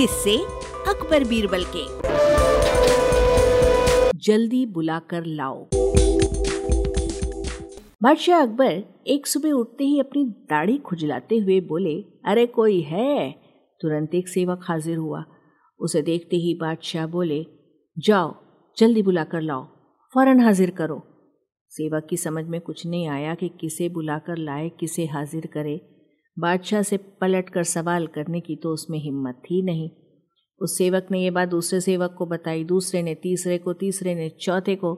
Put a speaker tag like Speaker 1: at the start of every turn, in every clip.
Speaker 1: किससे अकबर बीरबल के। जल्दी बुलाकर लाओ। बादशाह अकबर एक सुबह उठते ही अपनी दाढ़ी खुजलाते हुए बोले, अरे कोई है? तुरंत एक सेवक हाजिर हुआ। उसे देखते ही बादशाह बोले, जाओ, जल्दी बुलाकर लाओ, फ़ौरन हाजिर करो। सेवक की समझ में कुछ नहीं आया कि किसे बुलाकर लाए, किसे हाजिर करे। बादशाह से पलट कर सवाल करने की तो उसमें हिम्मत थी नहीं। उस सेवक ने यह बात दूसरे सेवक को बताई, दूसरे ने, तीसरे को, तीसरे ने, चौथे को।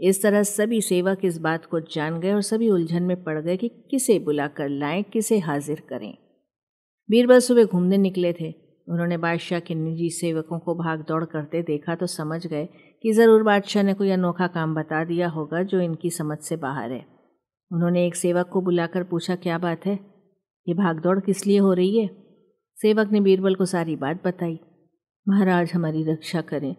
Speaker 1: इस तरह सभी सेवक इस बात को जान गए और सभी उलझन में पड़ गए कि किसे बुलाकर लाएँ, किसे हाजिर करें। बीरबल सुबह घूमने निकले थे। उन्होंने बादशाह के निजी सेवकों को भाग दौड़ करते देखा तो समझ गए कि ज़रूर बादशाह ने कोई अनोखा काम बता दिया होगा जो इनकी समझ से बाहर है। उन्होंने एक सेवक को बुलाकर पूछा, क्या बात है? ये भागदौड़ किस लिए हो रही है? सेवक ने बीरबल को सारी बात बताई। महाराज हमारी रक्षा करें।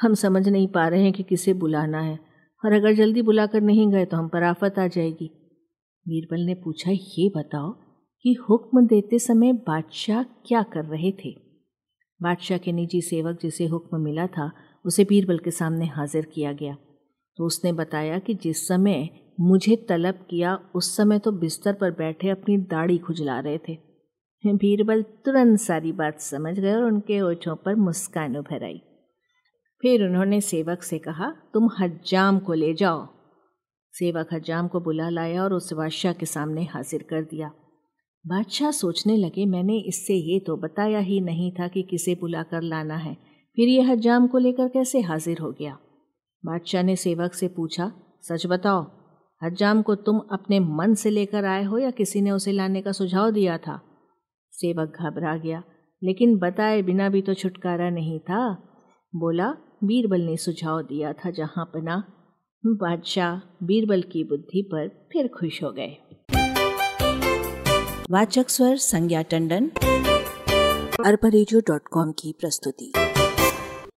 Speaker 1: हम समझ नहीं पा रहे हैं कि किसे बुलाना है, और अगर जल्दी बुलाकर नहीं गए तो हम पर आफत आ जाएगी। बीरबल ने पूछा, ये बताओ कि हुक्म देते समय बादशाह क्या कर रहे थे? बादशाह के निजी सेवक जिसे हुक्म मिला था, उसे बीरबल के सामने हाजिर किया गया। तो उसने बताया कि जिस समय मुझे तलब किया। उस समय तो बिस्तर पर बैठे अपनी दाढ़ी खुजला रहे थे। बीरबल तुरंत सारी बात समझ गए और उनके ओठों पर मुस्कान उभर आई। फिर उन्होंने सेवक से कहा, तुम हज्जाम को ले जाओ। सेवक हज्जाम को बुला लाया और उस बादशाह के सामने हाजिर कर दिया। बादशाह सोचने लगे, मैंने इससे ये तो बताया ही नहीं था कि किसे बुलाकर लाना है। फिर ये हज्जाम को लेकर कैसे हाजिर हो गया? बादशाह ने सेवक से पूछा, सच बताओ? हज्जाम को तुम अपने मन से लेकर आए हो या किसी ने उसे लाने का सुझाव दिया था? सेवक घबरा गया, लेकिन बताए बिना भी तो छुटकारा नहीं था। बोला, बीरबल ने सुझाव दिया था जहाँ पना। बादशाह, बीरबल की बुद्धि पर फिर खुश हो गए।
Speaker 2: वाचक स्वर संज्ञा टंडन। अरबा की प्रस्तुति।